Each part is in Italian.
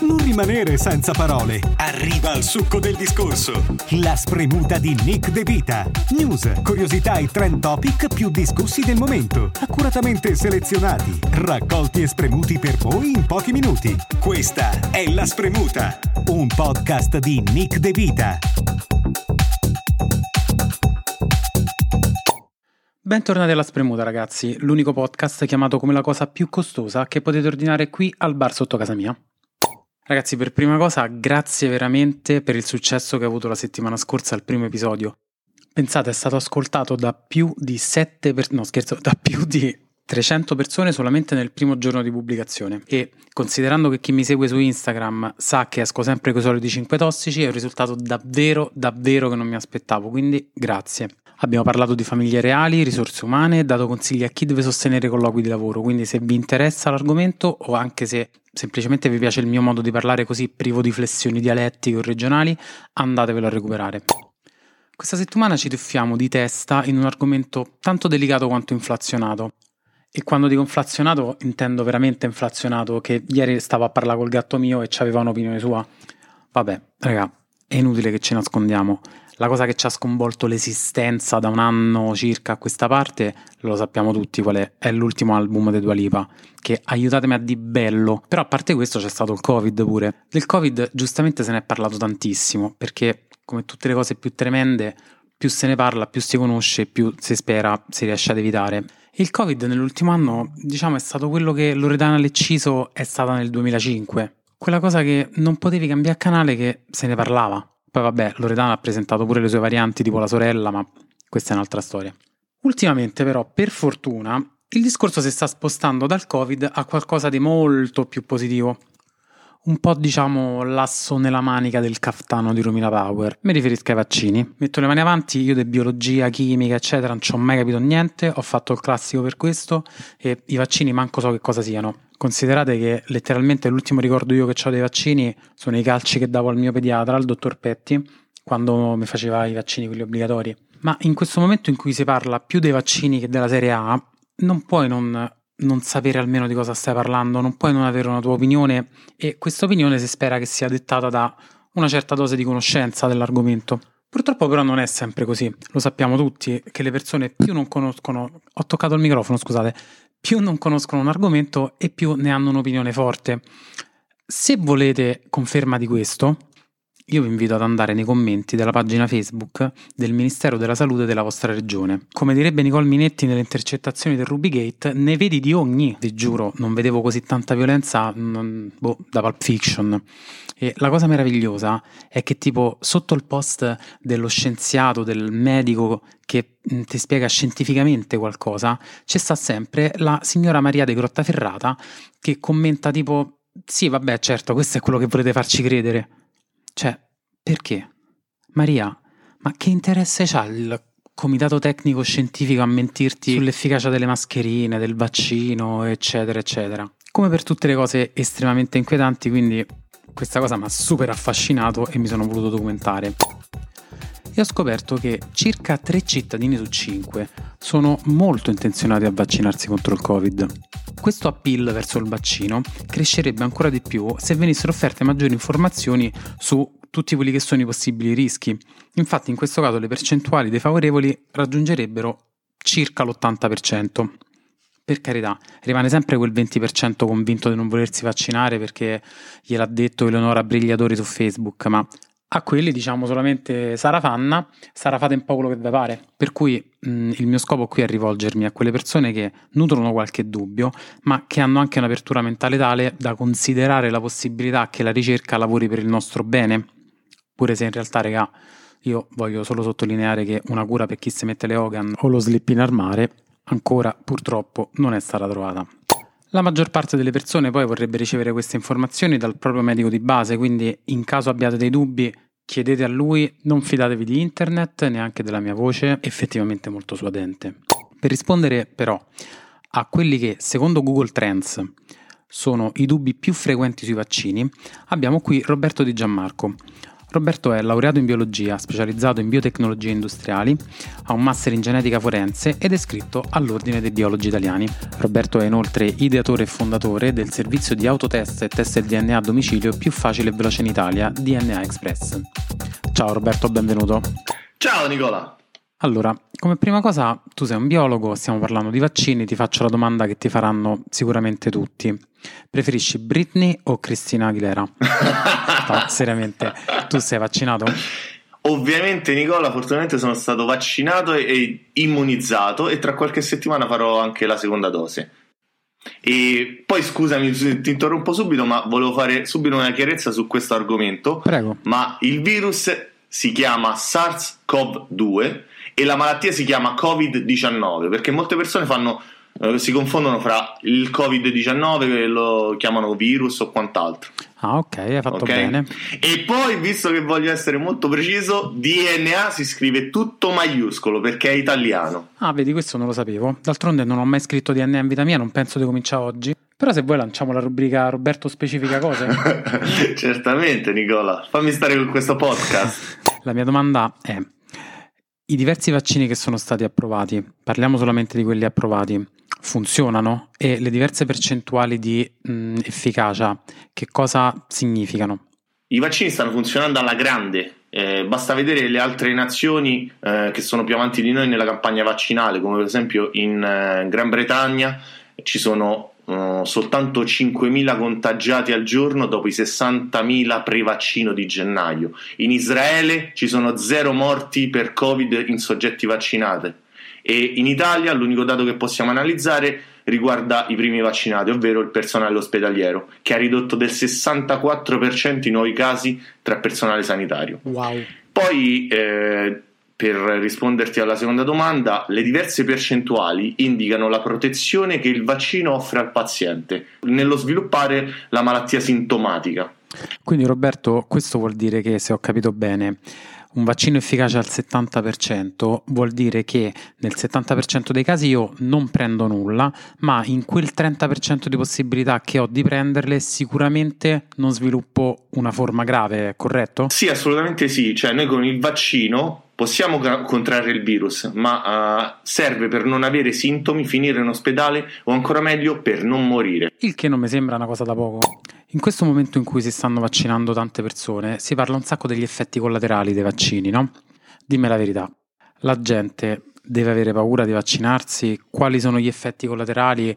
Non rimanere senza parole. Arriva al succo del discorso. La spremuta di Nick De Vita. News, curiosità e trend topic più discussi del momento. Accuratamente selezionati, raccolti e spremuti per voi in pochi minuti. Questa è La Spremuta, un podcast di Nick De Vita. Bentornati alla Spremuta ragazzi, l'unico podcast chiamato come la cosa più costosa che potete ordinare qui al bar sotto casa mia. Ragazzi, per prima cosa, grazie veramente per il successo che ha avuto la settimana scorsa al primo episodio. Pensate, è stato ascoltato da più di 7 per... no scherzo, da più di 300 persone solamente nel primo giorno di pubblicazione e considerando che chi mi segue su Instagram sa che esco sempre con i soliti 5 tossici è un risultato davvero davvero che non mi aspettavo, quindi grazie. Abbiamo parlato di famiglie reali, risorse umane, dato consigli a chi deve sostenere colloqui di lavoro, quindi se vi interessa l'argomento o anche se semplicemente vi piace il mio modo di parlare così privo di flessioni dialettiche o regionali, andatevelo a recuperare. Questa settimana ci tuffiamo di testa in un argomento tanto delicato quanto inflazionato. E quando dico inflazionato intendo veramente inflazionato, che ieri stavo a parlare col gatto mio e aveva un'opinione sua. Vabbè, raga, è inutile che ci nascondiamo la cosa che ci ha sconvolto l'esistenza da un anno circa a questa parte, lo sappiamo tutti qual è, è l'ultimo album di Dua Lipa, che aiutatemi a di bello. Però a parte questo c'è stato il Covid pure. Del Covid giustamente se ne è parlato tantissimo, perché come tutte le cose più tremende, più se ne parla, più si conosce, più si spera si riesce ad evitare. Il Covid nell'ultimo anno, diciamo, è stato quello che Loredana Lecciso è stata nel 2005. Quella cosa che non potevi cambiare canale che se ne parlava. Poi vabbè, Loredana ha presentato pure le sue varianti tipo la sorella, ma questa è un'altra storia. Ultimamente però, per fortuna, il discorso si sta spostando dal Covid a qualcosa di molto più positivo. Un po' diciamo l'asso nella manica del caftano di Romina Power. Mi riferisco ai vaccini. Metto le mani avanti, io di biologia, chimica, eccetera, non ci ho mai capito niente, ho fatto il classico per questo e i vaccini manco so che cosa siano. Considerate che letteralmente l'ultimo ricordo io che ho dei vaccini sono i calci che davo al mio pediatra, al dottor Petti, quando mi faceva i vaccini quelli obbligatori. Ma in questo momento in cui si parla più dei vaccini che della serie A, non puoi non, non sapere almeno di cosa stai parlando, non puoi non avere una tua opinione e questa opinione si spera che sia dettata da una certa dose di conoscenza dell'argomento. Purtroppo però non è sempre così, lo sappiamo tutti che le persone più non conoscono, ho toccato il microfono scusate, più non conoscono un argomento e più ne hanno un'opinione forte. Se volete conferma di questo, io vi invito ad andare nei commenti della pagina Facebook del Ministero della Salute della vostra regione. Come direbbe Nicole Minetti nelle intercettazioni del Rubygate, ne vedi di ogni. Vi giuro, non vedevo così tanta violenza non, boh, da Pulp Fiction. E la cosa meravigliosa è che tipo sotto il post dello scienziato, del medico che mm, ti spiega scientificamente qualcosa, c'è sta sempre la signora Maria de Grottaferrata che commenta tipo sì vabbè certo questo è quello che volete farci credere cioè, perché? Maria, ma che interesse c'ha il comitato tecnico scientifico a mentirti sull'efficacia delle mascherine, del vaccino, eccetera, eccetera? Come per tutte le cose estremamente inquietanti, quindi questa cosa mi ha super affascinato e mi sono voluto documentare. E ho scoperto che circa 3 cittadini su 5 sono molto intenzionati a vaccinarsi contro il Covid. Questo appeal verso il vaccino crescerebbe ancora di più se venissero offerte maggiori informazioni su tutti quelli che sono i possibili rischi. Infatti in questo caso le percentuali dei favorevoli raggiungerebbero circa l'80%. Per carità, rimane sempre quel 20% convinto di non volersi vaccinare perché gliel'ha detto Eleonora Brigliatori su Facebook, ma a quelli diciamo solamente Sara Fanna, Sara fate un po' quello che vi pare. Per cui mh, il mio scopo qui è rivolgermi a quelle persone che nutrono qualche dubbio, ma che hanno anche un'apertura mentale tale da considerare la possibilità che la ricerca lavori per il nostro bene. Pure se in realtà, regà, io voglio solo sottolineare che una cura per chi si mette le Hogan o lo slip in armare ancora purtroppo non è stata trovata. La maggior parte delle persone poi vorrebbe ricevere queste informazioni dal proprio medico di base, quindi in caso abbiate dei dubbi chiedete a lui, non fidatevi di internet, neanche della mia voce, effettivamente molto suadente. Per rispondere però a quelli che secondo Google Trends sono i dubbi più frequenti sui vaccini, abbiamo qui Roberto Di Gianmarco, Roberto è laureato in biologia, specializzato in biotecnologie industriali, ha un master in genetica forense ed è iscritto all'Ordine dei Biologi Italiani. Roberto è inoltre ideatore e fondatore del servizio di autotest e test del DNA a domicilio più facile e veloce in Italia, DNA Express. Ciao Roberto, benvenuto. Ciao Nicola. Allora, come prima cosa, tu sei un biologo, stiamo parlando di vaccini, ti faccio la domanda che ti faranno sicuramente tutti. Preferisci Britney o Cristina Aguilera? no, seriamente, tu sei vaccinato? Ovviamente Nicola, fortunatamente sono stato vaccinato e immunizzato e tra qualche settimana farò anche la seconda dose. E poi scusami, ti interrompo subito, ma volevo fare subito una chiarezza su questo argomento. Prego. Ma il virus si chiama SARS-CoV-2 e la malattia si chiama Covid-19 perché molte persone fanno, eh, si confondono fra il Covid-19 che lo chiamano virus o quant'altro. Ah, ok, hai fatto okay? bene. E poi, visto che voglio essere molto preciso, DNA si scrive tutto maiuscolo perché è italiano. Ah, vedi, questo non lo sapevo. D'altronde non ho mai scritto DNA in vita mia, non penso di cominciare oggi. Però se vuoi lanciamo la rubrica Roberto specifica cose. Certamente, Nicola. Fammi stare con questo podcast. la mia domanda è i diversi vaccini che sono stati approvati, parliamo solamente di quelli approvati, funzionano e le diverse percentuali di mh, efficacia che cosa significano? I vaccini stanno funzionando alla grande, eh, basta vedere le altre nazioni eh, che sono più avanti di noi nella campagna vaccinale, come per esempio in eh, Gran Bretagna ci sono uh, soltanto 5.000 contagiati al giorno dopo i 60.000 pre-vaccino di gennaio. In Israele ci sono zero morti per Covid in soggetti vaccinati. E in Italia l'unico dato che possiamo analizzare riguarda i primi vaccinati, ovvero il personale ospedaliero, che ha ridotto del 64% i nuovi casi tra personale sanitario. Wow. Poi eh, per risponderti alla seconda domanda, le diverse percentuali indicano la protezione che il vaccino offre al paziente nello sviluppare la malattia sintomatica. Quindi Roberto, questo vuol dire che, se ho capito bene, un vaccino efficace al 70% vuol dire che nel 70% dei casi io non prendo nulla, ma in quel 30% di possibilità che ho di prenderle sicuramente non sviluppo una forma grave, corretto? Sì, assolutamente sì, cioè noi con il vaccino possiamo contrarre il virus, ma uh, serve per non avere sintomi, finire in ospedale o ancora meglio per non morire. Il che non mi sembra una cosa da poco. In questo momento in cui si stanno vaccinando tante persone, si parla un sacco degli effetti collaterali dei vaccini, no? Dimmi la verità. La gente deve avere paura di vaccinarsi? Quali sono gli effetti collaterali?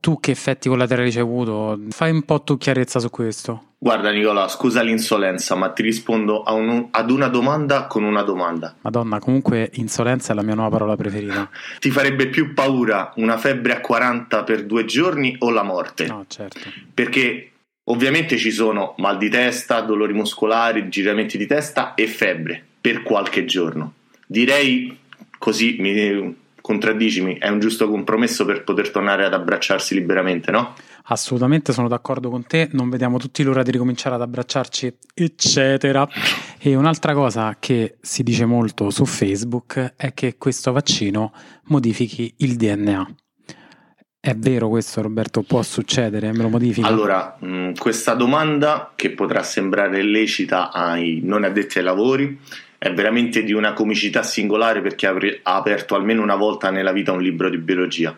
Tu che effetti collaterali hai avuto? Fai un po' tu chiarezza su questo. Guarda Nicola, scusa l'insolenza, ma ti rispondo un, ad una domanda con una domanda. Madonna, comunque insolenza è la mia nuova parola preferita. ti farebbe più paura una febbre a 40 per due giorni o la morte? No, certo. Perché ovviamente ci sono mal di testa, dolori muscolari, giramenti di testa e febbre per qualche giorno. Direi così, mi contraddicimi, è un giusto compromesso per poter tornare ad abbracciarsi liberamente, no? Assolutamente sono d'accordo con te, non vediamo tutti l'ora di ricominciare ad abbracciarci, eccetera. E un'altra cosa che si dice molto su Facebook è che questo vaccino modifichi il DNA. È vero questo Roberto? Può succedere? Me lo modifica? Allora, mh, questa domanda che potrà sembrare lecita ai non addetti ai lavori è veramente di una comicità singolare perché ha aperto almeno una volta nella vita un libro di biologia.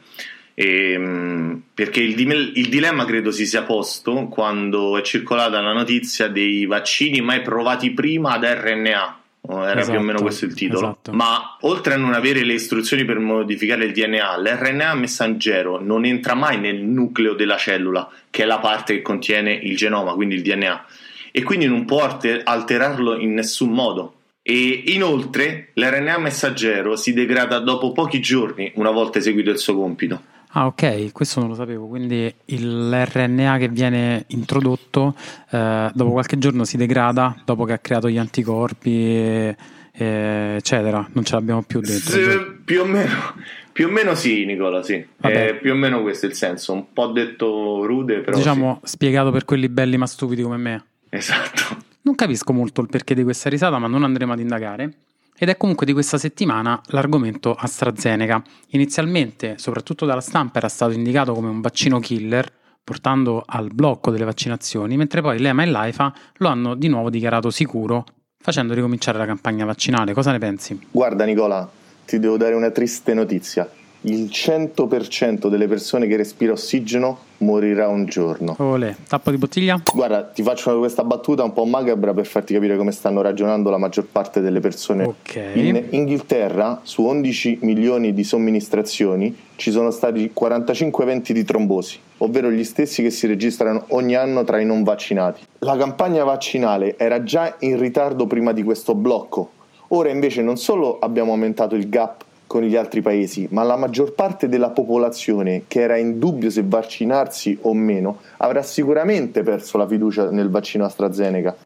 E, ehm, perché il, il, dilemma credo si sia posto quando è circolata la notizia dei vaccini mai provati prima ad RNA. Era esatto, più o meno esatto, questo il titolo. Esatto. Ma oltre a non avere le istruzioni per modificare il DNA, l'RNA messaggero non entra mai nel nucleo della cellula, che è la parte che contiene il genoma, quindi il DNA, e quindi non può alterarlo in nessun modo. E inoltre l'RNA messaggero si degrada dopo pochi giorni una volta eseguito il suo compito. Ah, ok, questo non lo sapevo. Quindi l'RNA che viene introdotto eh, dopo qualche giorno si degrada dopo che ha creato gli anticorpi, e, e, eccetera. Non ce l'abbiamo più dentro. Se, più, o meno, più o meno sì, Nicola, sì. Eh, più o meno questo è il senso. Un po' detto rude, però. Diciamo sì. spiegato per quelli belli ma stupidi come me. Esatto. Non capisco molto il perché di questa risata, ma non andremo ad indagare. Ed è comunque di questa settimana l'argomento AstraZeneca. Inizialmente, soprattutto dalla stampa, era stato indicato come un vaccino killer, portando al blocco delle vaccinazioni, mentre poi l'EMA e l'AIFA lo hanno di nuovo dichiarato sicuro facendo ricominciare la campagna vaccinale. Cosa ne pensi? Guarda Nicola, ti devo dare una triste notizia il 100% delle persone che respira ossigeno morirà un giorno. Olè, tappo di bottiglia? Guarda, ti faccio questa battuta un po' macabra per farti capire come stanno ragionando la maggior parte delle persone. Okay. In Inghilterra, su 11 milioni di somministrazioni, ci sono stati 45 eventi di trombosi, ovvero gli stessi che si registrano ogni anno tra i non vaccinati. La campagna vaccinale era già in ritardo prima di questo blocco. Ora invece non solo abbiamo aumentato il gap con gli altri paesi, ma la maggior parte della popolazione che era in dubbio se vaccinarsi o meno avrà sicuramente perso la fiducia nel vaccino AstraZeneca.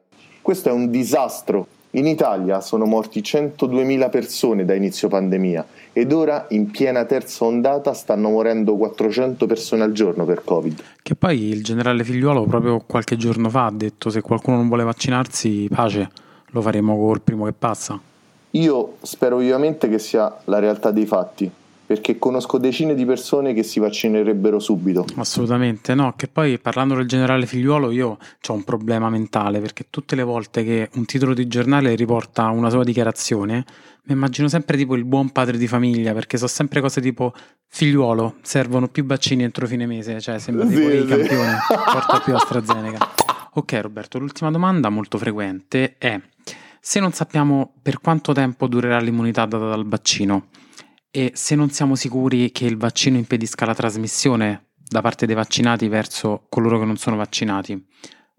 Questo è un disastro. In Italia sono morti 102.000 persone da inizio pandemia ed ora in piena terza ondata stanno morendo 400 persone al giorno per Covid. Che poi il generale Figliuolo proprio qualche giorno fa ha detto se qualcuno non vuole vaccinarsi, pace, lo faremo col primo che passa. Io spero vivamente che sia la realtà dei fatti, perché conosco decine di persone che si vaccinerebbero subito. Assolutamente, no, che poi parlando del generale figliuolo io ho un problema mentale, perché tutte le volte che un titolo di giornale riporta una sua dichiarazione, mi immagino sempre tipo il buon padre di famiglia, perché so sempre cose tipo figliuolo, servono più vaccini entro fine mese, cioè sembra tipo sì, i campioni, porta più AstraZeneca. Ok Roberto, l'ultima domanda molto frequente è se non sappiamo per quanto tempo durerà l'immunità data dal vaccino e se non siamo sicuri che il vaccino impedisca la trasmissione da parte dei vaccinati verso coloro che non sono vaccinati,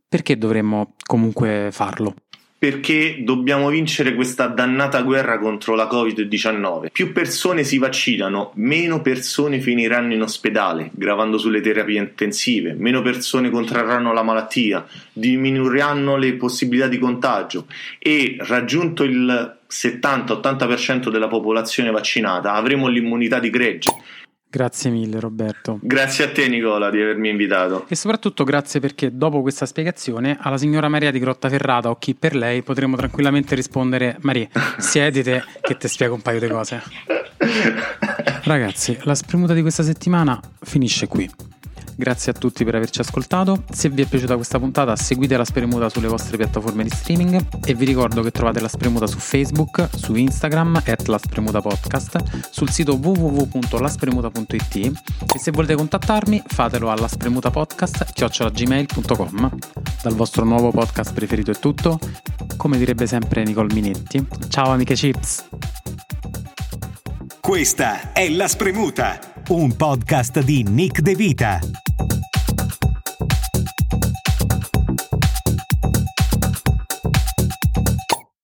perché dovremmo comunque farlo? Perché dobbiamo vincere questa dannata guerra contro la Covid-19. Più persone si vaccinano, meno persone finiranno in ospedale, gravando sulle terapie intensive, meno persone contrarranno la malattia, diminuiranno le possibilità di contagio. E raggiunto il 70-80% della popolazione vaccinata avremo l'immunità di gregge Grazie mille Roberto. Grazie a te Nicola di avermi invitato. E soprattutto grazie perché dopo questa spiegazione alla signora Maria di Grottaferrata o chi per lei potremo tranquillamente rispondere Maria, siedite che ti spiego un paio di cose. Ragazzi, la spremuta di questa settimana finisce qui. Grazie a tutti per averci ascoltato. Se vi è piaciuta questa puntata, seguite la Spremuta sulle vostre piattaforme di streaming e vi ricordo che trovate la Spremuta su Facebook, su Instagram, at la Spremuta Podcast, sul sito www.laspremuta.it e se volete contattarmi fatelo alla spremutapodcast.gmail.com Dal vostro nuovo podcast preferito è tutto. Come direbbe sempre Nicole Minetti. Ciao amiche chips! Questa è La Spremuta, un podcast di Nick De Vita.